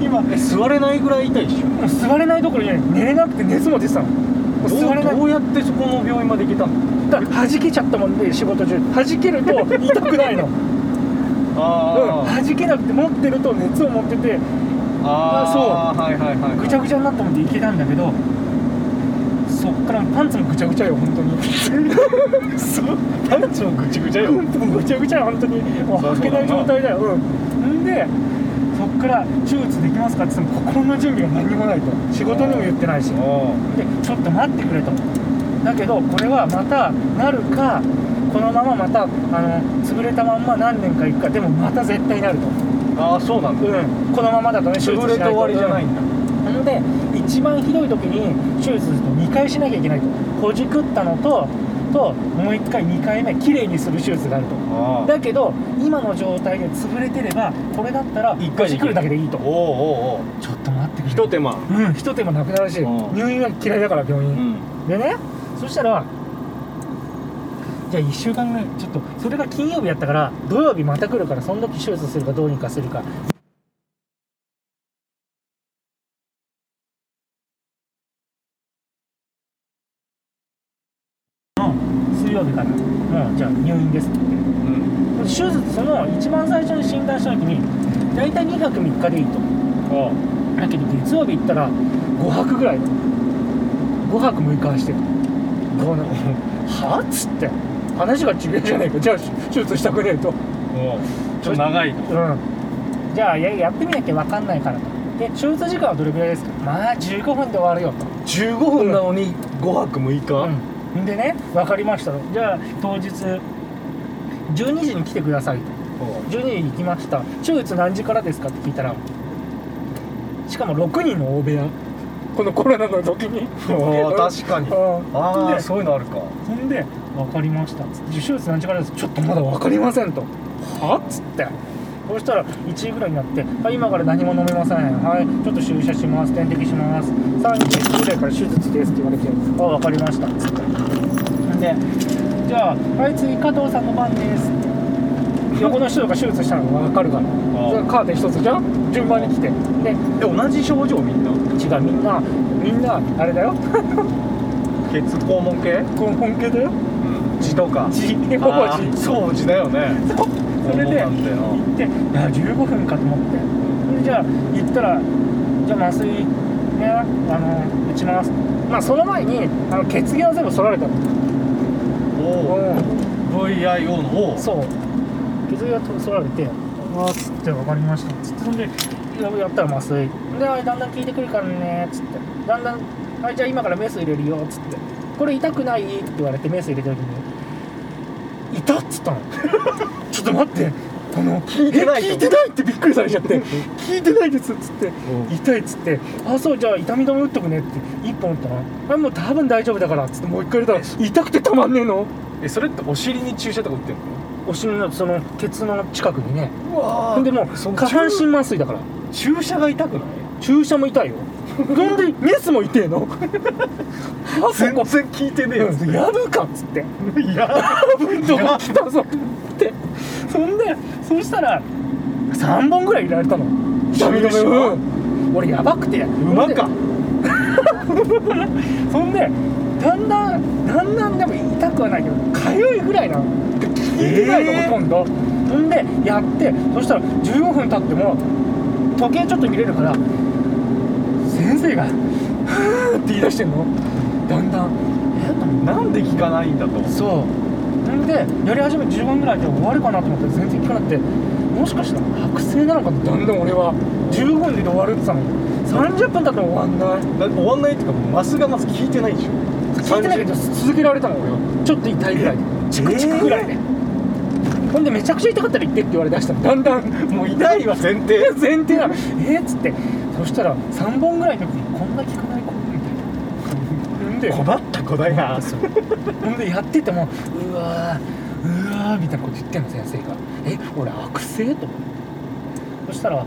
今え座れないぐらい痛いでしょ。もう座れないどころじゃない。寝れなくて熱も出てたの。もう座れない。どうやってそこの病院まで行けたの？だから弾けちゃったもんで仕事中。弾けると痛くないの。あー。うん、弾けなくて持ってると熱を持ってて。あそう。うはいはいはい。ぐちゃぐちゃになったもんでいけたんだけどそっからパンツもぐちゃぐちゃよ本当に。そう。パンツもぐちぐちゃよ。ぐちゃぐちゃ本当に。もう履けない状態だよ。うん。んでそっから手術できますかって言っても心の準備が何にもないと。仕事にも言ってないし。でおちょっと待ってくれと。だけどこれはまたなるかこのまままたあの潰れたまんま何年かいくか。でもまた絶対なると。ああそうなんだ。うん。このままだとね手術してないと終わりじゃないんだで一番ひどい時に手術すると2回しなきゃいけないと。ほじくったのとともう1回2回目きれいにする手術があると。あだけど今の状態で潰れてればこれだったら一回ほじくるだけでいいと。おおおうおう。ちょっと待ってくれ。ひと手間。うんひと手間なくなるしうん。入院は嫌いだから病院、うん。でねそしたらじゃあ1週間ぐらいちょっとそれが金曜日やったから土曜日また来るからその時手術するかどうにかするかうん水曜日からもうじゃあ入院ですって。言ってうん。手術その一番最初に診断した時に大体2泊3日でいいと。おだけど月曜日行ったら5泊ぐらい。5泊6日はしてる。どうなのはっつって。話が違うじゃないか。じゃあ手術したくねえと。おちょっと長いと。うん。じゃあややってみなきゃ分かんないからと。で手術時間はどれぐらいですか。まあ15分で終わるよと。15分なのに5泊6日？うんでね分かりましたと。じゃあ当日12時に来てくださいと。12時に行きました。手術何時からですかって聞いたらしかも6人の大部屋。このコロナの時に。確かに。うん。ああでそういうのあるか。ほんで「分かりました」っつって「手術何時からです？ちょっとまだ分かりません」と「は？っ?」つって。そしたら1時ぐらいになって「はい今から何も飲めません。はいちょっと注射します。点滴します。3日ぐらいから手術です」って言われて「あ分かりました」っつってで「じゃあはい次加藤さんの番です」横の人が手術したのが分かるから。あそれカーテン一つじゃん。順番に来て。でえ同じ症状みんな？違うみんなみんなあれだよ。血肛門系？根本系だよ。うん。痔とか。血ほぼあー血そう痔だよね。それで行っていや15分かと思って。でじゃあ行ったらじゃあ麻酔ねあの打ちます。まあその前にあの血液は全部取られたのおお VIO の O そう血液が取られて「うわ」っつって「分かりました」っつってそんでややったら麻酔。ではいだんだん効いてくるからねっつって。だんだん「はいじゃあ今からメス入れるよ」っつって「これ痛くない?」って言われてメス入れた時に「痛っ」っつったの。ちょっと待ってこの 聞いてない聞いてないってびっくりされちゃって。聞いてないですっつって。うん。痛いっつって「あそうじゃあ痛み止め打っとくね」って。1本打ったのあもう多分大丈夫だからっつって。もう一回入れたら痛くてたまんねえの。えそれってお尻に注射とか打ってんの？お尻のそのケツの近くにね。うわほんでもう下半身麻酔だから。注射が痛くない？注射も痛いよ。ほんでメスも痛えの？あそこ全然効いてねえよ。うんやるかっつって。いや分度が来たぞって。そんでそしたら3本ぐらい入れられたの。痛み止め俺やばくて。馬か。そんでだんだんだんだんでも痛くはないけどかゆいぐらいなの。聞いてないの、えー。ほとんどそんでやってそしたら15分経っても時計ちょっと見れるから先生が「ふーって言い出してんの。だんだん。えなんで効かないんだと。そう。んでやり始めて10分ぐらいで終わるかなと思って全然効かなくてもしかしたら剥製なのかと。だんだん俺は15分で終わるって言ってたの30分経っても終わんない。な終わんないっていうかマスがまず効いてないでしょ。聞いてないけど続けられたの俺は。ちょっと痛いぐらいで。チクチクぐらいで、ほんでめちゃくちゃ痛かったら言ってって言われだしたの。だんだんもう痛いわ前提。前提なの。えっ、つって。そしたら3本ぐらいの時にこんな効かない子みたいな。ほ んで困った子だよそうほんでやっててもうわーうわーみたいなこと言ってんの先生が。え俺悪性？と思って。そしたら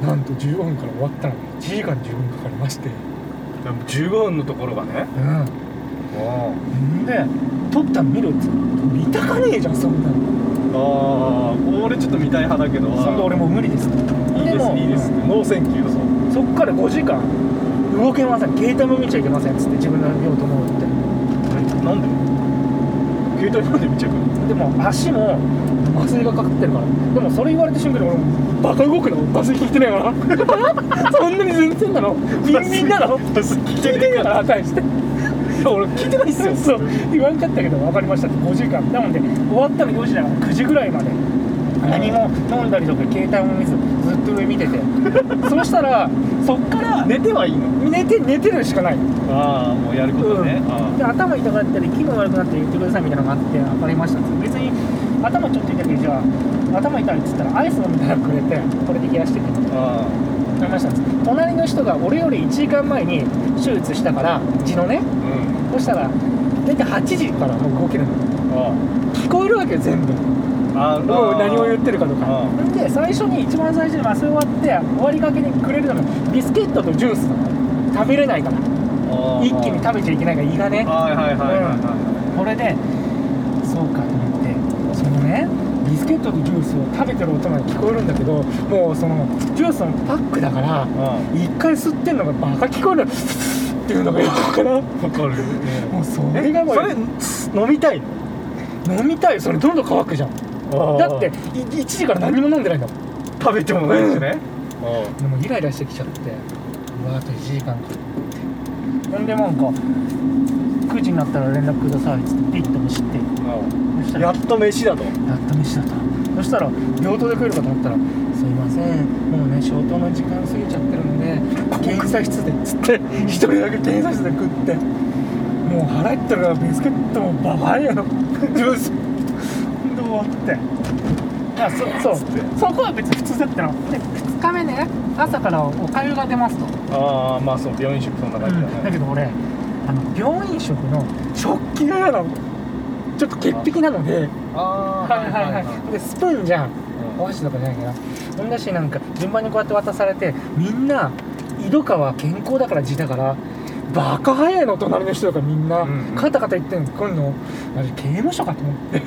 なんと15分から終わったのに1時間10分かかりまして。でも15分のところがね。うん。あん。で撮ったの見るっつ見たかねえじゃんそんなの。あー俺ちょっと見たい派だけど。そんで俺もう無理です。いいですいいです。ノーセンキューそうそっから5時間動けません。携帯も見ちゃいけませんっつって自分の用と思うって。なんで？携帯まで見ちゃうでも足も麻酔がかかってるから。でもそれ言われた瞬間に俺バカ動くの麻酔効いてないから そんなに全然なの？ビンビンなの？麻酔効いて聞いから対して。俺聞いてないっすよ。そう。言わんかったけど分かりましたって。5時間。なので終わったの4時だから9時ぐらいまで何も飲んだりとか携帯も見ずずっと上見てて。そうしたらそっから寝てはいいの？寝て寝てるしかない。ああもうやることね、で頭痛かったり気分悪くなって言ってくださいみたいなのがあって分かりました。別に頭ちょっと痛いけどじゃあ頭痛いっつったらアイス飲みたいなのくれてこれで冷やしててあ飲みました。隣の人が俺より1時間前に手術したから痔のね。あうん。そしたら大体8時からもう動けるの。あ。聞こえるわけよ全部あもう何を言ってるかとか。で最初に一番最初に麻酔終わって終わりかけにくれるのがビスケットとジュースなの食べれないから。あ一気に食べちゃいけないから胃がね。はいはいはいはいはこれでそうかと思ってそのねビスケットとジュースを食べてる音が聞こえるんだけどもうそのジュースのパックだからい一回吸ってんのがバカ聞こえるっていうのがいいからもわかる。うそれがもうそれ飲みたい飲みたい。それどんどん乾くじゃん。のだってい1時から何も飲んでないんだもん。食べてもないしね。でもイライラしてきちゃってうわあと1時間かって。ほん。でなんか9時になったら連絡くださいっつってピッと押して。そしたらやっと飯だと。やっと飯だと。そしたら病棟で来るかと思ったら「すいません。もうね消灯の時間過ぎちゃってるので検査室で」っつって一人だけ検査室で食って。もう腹減ったからビスケットもババアやの。ジュース。で終わって。あそそうそこは別に普通だったので2日目ね朝からおかゆが出ますと、ああまあそう病院食そんな感じだね。だけど俺あの病院食の食器が嫌なの。ちょっと潔癖なので。あはいはいはい。でスプーンじゃん。お箸とかじゃないからほんだしなんか順番にこうやって渡されてみんな井戸川健康だから字だからバカ早いの隣の人とかみんな、うんうん。カタカタ言ってんの。来んのあれ刑務所かと思って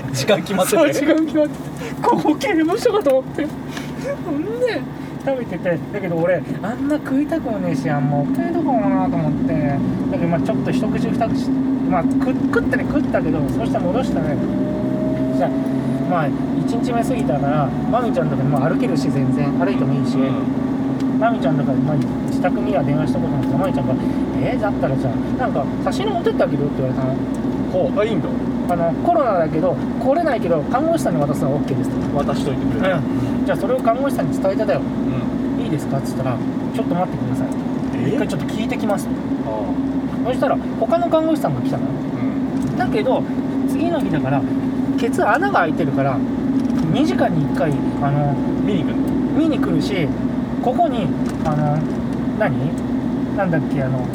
時間決まってて。時間決まって。てここ刑務所かと思って。ほんで？食べてて。だけど俺あんま食いたくもねえしあんまおかゆとかもなと思って。だけどまあちょっと一口二口まあ食食ったね食ったけどそしたら戻したね。そしたらまあ1日目過ぎたからまみちゃんとかにも歩けるし全然。歩いてもいいし、まみちゃんとかに、まあ、自宅には電話したことなくてまみちゃんが「え？ー、だったらじゃあなんか差し入れ持ってってあげる?」って言われたの。ほう。あいいんだあのコロナだけど来れないけど看護師さんに渡すのは OK ですと、渡しといてくれる。じゃあそれを看護師さんに伝えてだよ。うん。いいですかっつったらちょっと待ってください。え？一回ちょっと聞いてきます。あそしたら他の看護師さんが来たの。うん。だけど次の日だからケツ穴が開いてるから2時間に1回あの見に行くの？見に来るしここにあの何？なんだっけあの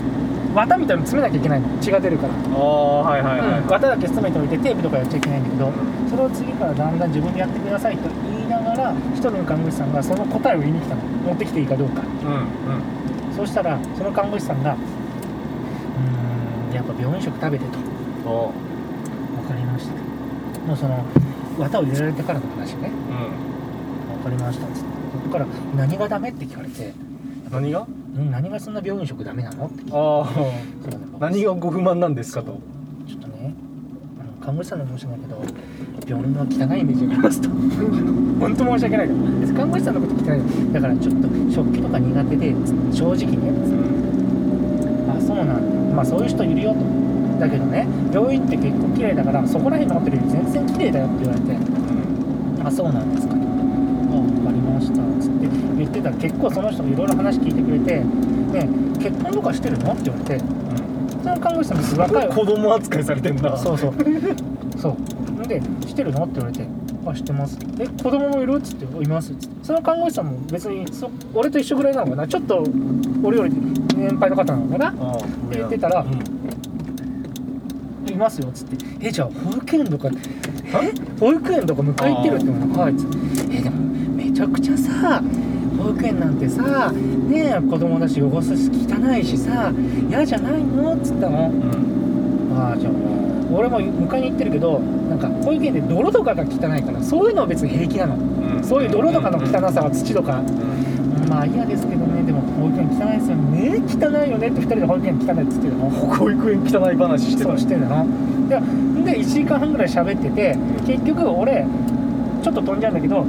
綿みたいなの詰めなきゃいけないの。血が出るから、ああはいはいはい、うん。綿だけ詰めておいてテープとかやっちゃいけないんだけどそれを次からだんだん自分でやってくださいと言いながら一人の看護師さんがその答えを言いに来たの。持ってきていいかどうか。うんうん。そうしたらその看護師さんが「うーんやっぱ病院食食べて」と。お。う「分かりました」もうその綿を入れられてからの話ね。うん「分かりました」っつって。そこから「何がダメ?」って聞かれて。何が「うん何がそんな病院食ダメなの?」って聞いて。何がご不満なんですかと。ちょっとねあの看護師さんの申し訳ないけど病院の汚いイメージがありますと。本当申し訳ない。から別に看護師さんのこと汚いだからちょっと食器とか苦手で正直ね。あそうなんだ。まあそういう人いるよと。だけどね病院って結構綺麗だからそこら辺のホテルより全然綺麗だよって言われて。あそうなんですか分かりましたつって言ってた。ら結構その人がいろいろ話聞いてくれてね結婚とかしてるの？って言われてその看護師さんも若い子供扱いされてんだそうそう。そう。で「してるの?」って言われて「あしてます」「え子供もいる?」っつって「います」っつって。その看護師さんも別にそ俺と一緒ぐらいなのかな。ちょっと俺より年配の方なのかな？って言ってたらうんいますよっつって「えじゃあ保育園とかえ？保育園とか迎え行ってる？って言うのはい」っつって「えでもめちゃくちゃさ保育園なんてさねえ子供だし汚すし汚いしさ嫌じゃないの?」っつったの。うん。ああじゃあ俺も迎えに行ってるけどなんか保育園で泥とかが汚いからそういうのは別に平気なの、うん。そういう泥とかの汚さは土とか、うん。うまあ嫌ですけどね。でも保育園汚いですよね。汚いよねって2人で保育園汚いっつってるの。保育園汚い話してたそうしてんだなでで1時間半ぐらい喋ってて結局俺ちょっと飛んじゃうんだけど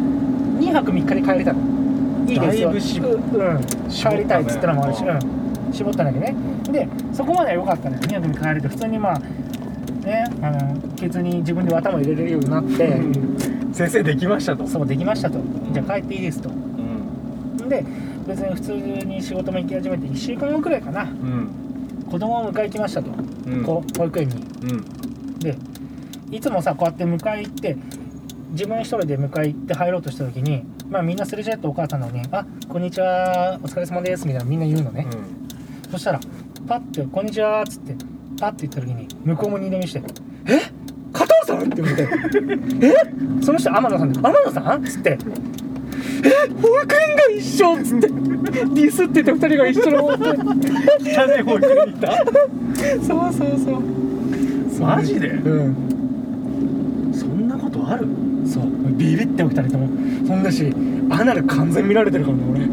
2泊3日で帰れたの。いいですよ。だいぶしううん。帰りたいっつったのもあるし、うん、絞ったんだけどね。でそこまでは良かったのよ2泊3日帰れて普通にまあねあのケツに自分で綿も入れれるようになって、先生できましたと。そうできましたと。じゃあ帰っていいですと。うん。で別に普通に仕事も行き始めて1週間後くらいかな。うん。子供を迎え行きましたと、うん。こう保育園に。うん。でいつもさこうやって迎え行って自分一人で迎え行って入ろうとした時にまあみんなすれ違ってお母さんなのに「あこんにちはお疲れ様です」みたいなみんな言うのね、そしたらパッて「こんにちは」っつってパッて言った時に向こうも二度見して「え？加藤さん?」って言われて「え？その人天野さんで天野さん?」っつって「え？保育園が一緒」っつってディスってて二人が一緒の。保育園汚い保育園に行った？そうそうそう。マジで？うん。そんなことある？そう。ビビって二人とも。そんだしアナル完全見られてるからね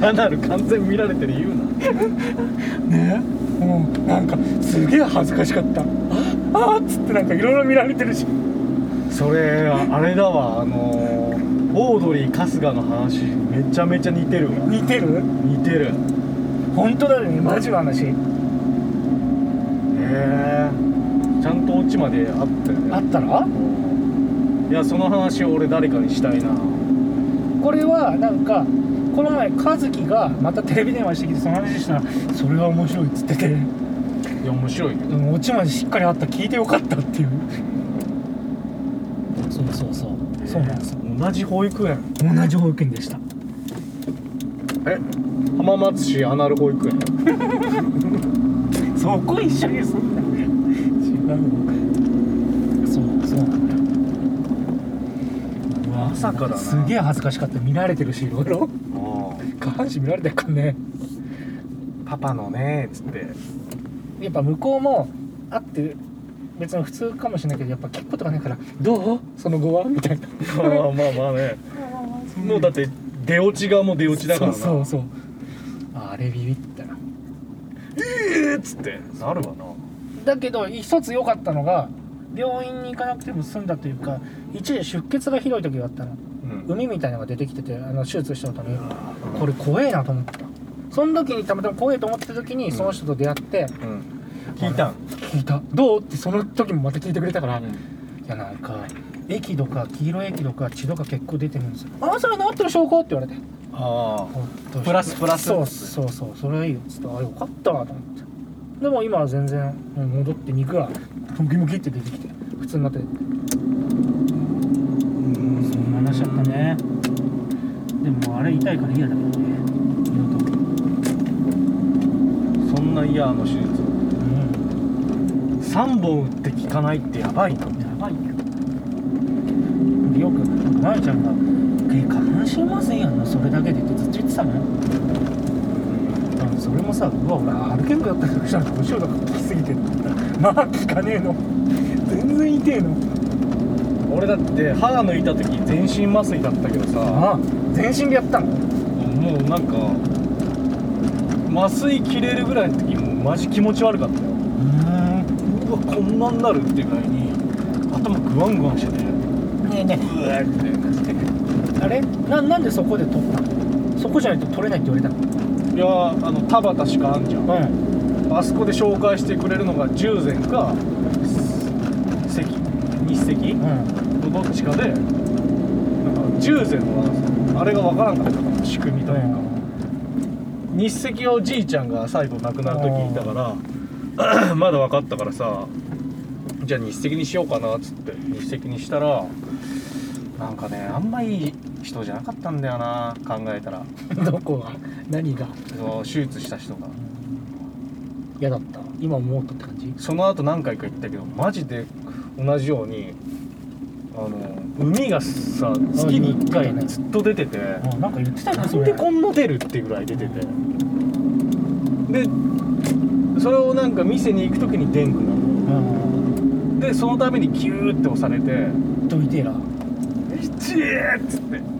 アナル完全見られてる言うな。俺ね？もうなんかすげえ恥ずかしかった。ああっつってなんかいろいろ見られてるし。それあれだわ。あのーオードリー春日の話めちゃめちゃ似てるわ。似てる？似てる。本当だよねマジの話。へえちゃんとオチまであったよね。あったら？いやその話を俺誰かにしたいな。これはなんかこの前和樹がまたテレビ電話してきてその話したらそれは面白いっつってて。いや面白いよ。うんオチまでしっかりあった聞いてよかったっていう。そうそうそう。そうなんですよ。同じ保育園。同じ保育園でした。え？浜松市アナル保育園。そこ一緒にすんな違うのそうそうなんだようわまさかだな。すげえ恥ずかしかった。見られてるしいろいろ。下半身見られてるからね。パパのねつって。やっぱ向こうも会って別に普通かもしれないけどやっぱ聞くことがないから「どう？その後は?」みたいな。まあまあまあね。もうだって出落ちがもう出落ちだからな。そうそうそう。あれビビったな。えーっつって。なるわな。だけど一つ良かったのが病院に行かなくても済んだというか一時出血がひどい時があったの。うん。海みたいなのが出てきててあの手術した後に。これ怖えなと思った。その時にたまたま怖えと思ってた時にその人と出会ってうん。聞いたん？聞いた「どう?」ってその時もまた聞いてくれたから、うん。いやなんか液とか黄色い液とか血とか結構出てるんですよ「ああそれ治ってる証拠?」って言われて。あほっとして。プラスプラス。そうそうそう。それはいいよ。っつってあよかったわと思って。でも今は全然戻って肉がムキムキって出てきて普通になってうん。そんな話だったね。でもあれ痛いから嫌だけどね。二度と。そんな嫌あの手術。うん3本打って効かないってやばいな。やばいよ。よくまゆちゃんが「え下半身麻酔やんのそれだけで」ってずっと言ってたのよ。うん。それもさうわ俺歩けんくなったりしたらどうしようとか。聞きすぎてるまあ聞かねえの。全然痛えの俺だって歯抜いた時全身麻酔だったけどさああ。全身でやったの？もうなんか麻酔切れるぐらいの時もうマジ気持ち悪かったよ。うわこんなんなるっていうぐらいに頭グワングワンしてて。ねえねうわって。えあれ？ななんでそこで取ったの？そこじゃないと取れないって言われたの？いやあの田畑しかあんじゃん。うん。あそこで紹介してくれるのが従前か関日赤うんのどっちかでなんか従前はあれが分からんかったから仕組みというか、日赤はおじいちゃんが最後亡くなる時いたから まだ分かったからさじゃあ日赤にしようかなっつって日赤にしたらなんかねあんまいい人じゃなかったんだよな考えたら。どこが？何が？その手術した人が。嫌だった。今思うとって感じ？その後何回か行ったけどマジで同じようにあの海がさ月に1回ずっと出ててあなんか言ってたよねそれ。なんでこんな出るってぐらい出てて。でそれをなんか店に行く時に電気なの。うん。でそのためにキューって押されてどいてえな「ちえ!」っつって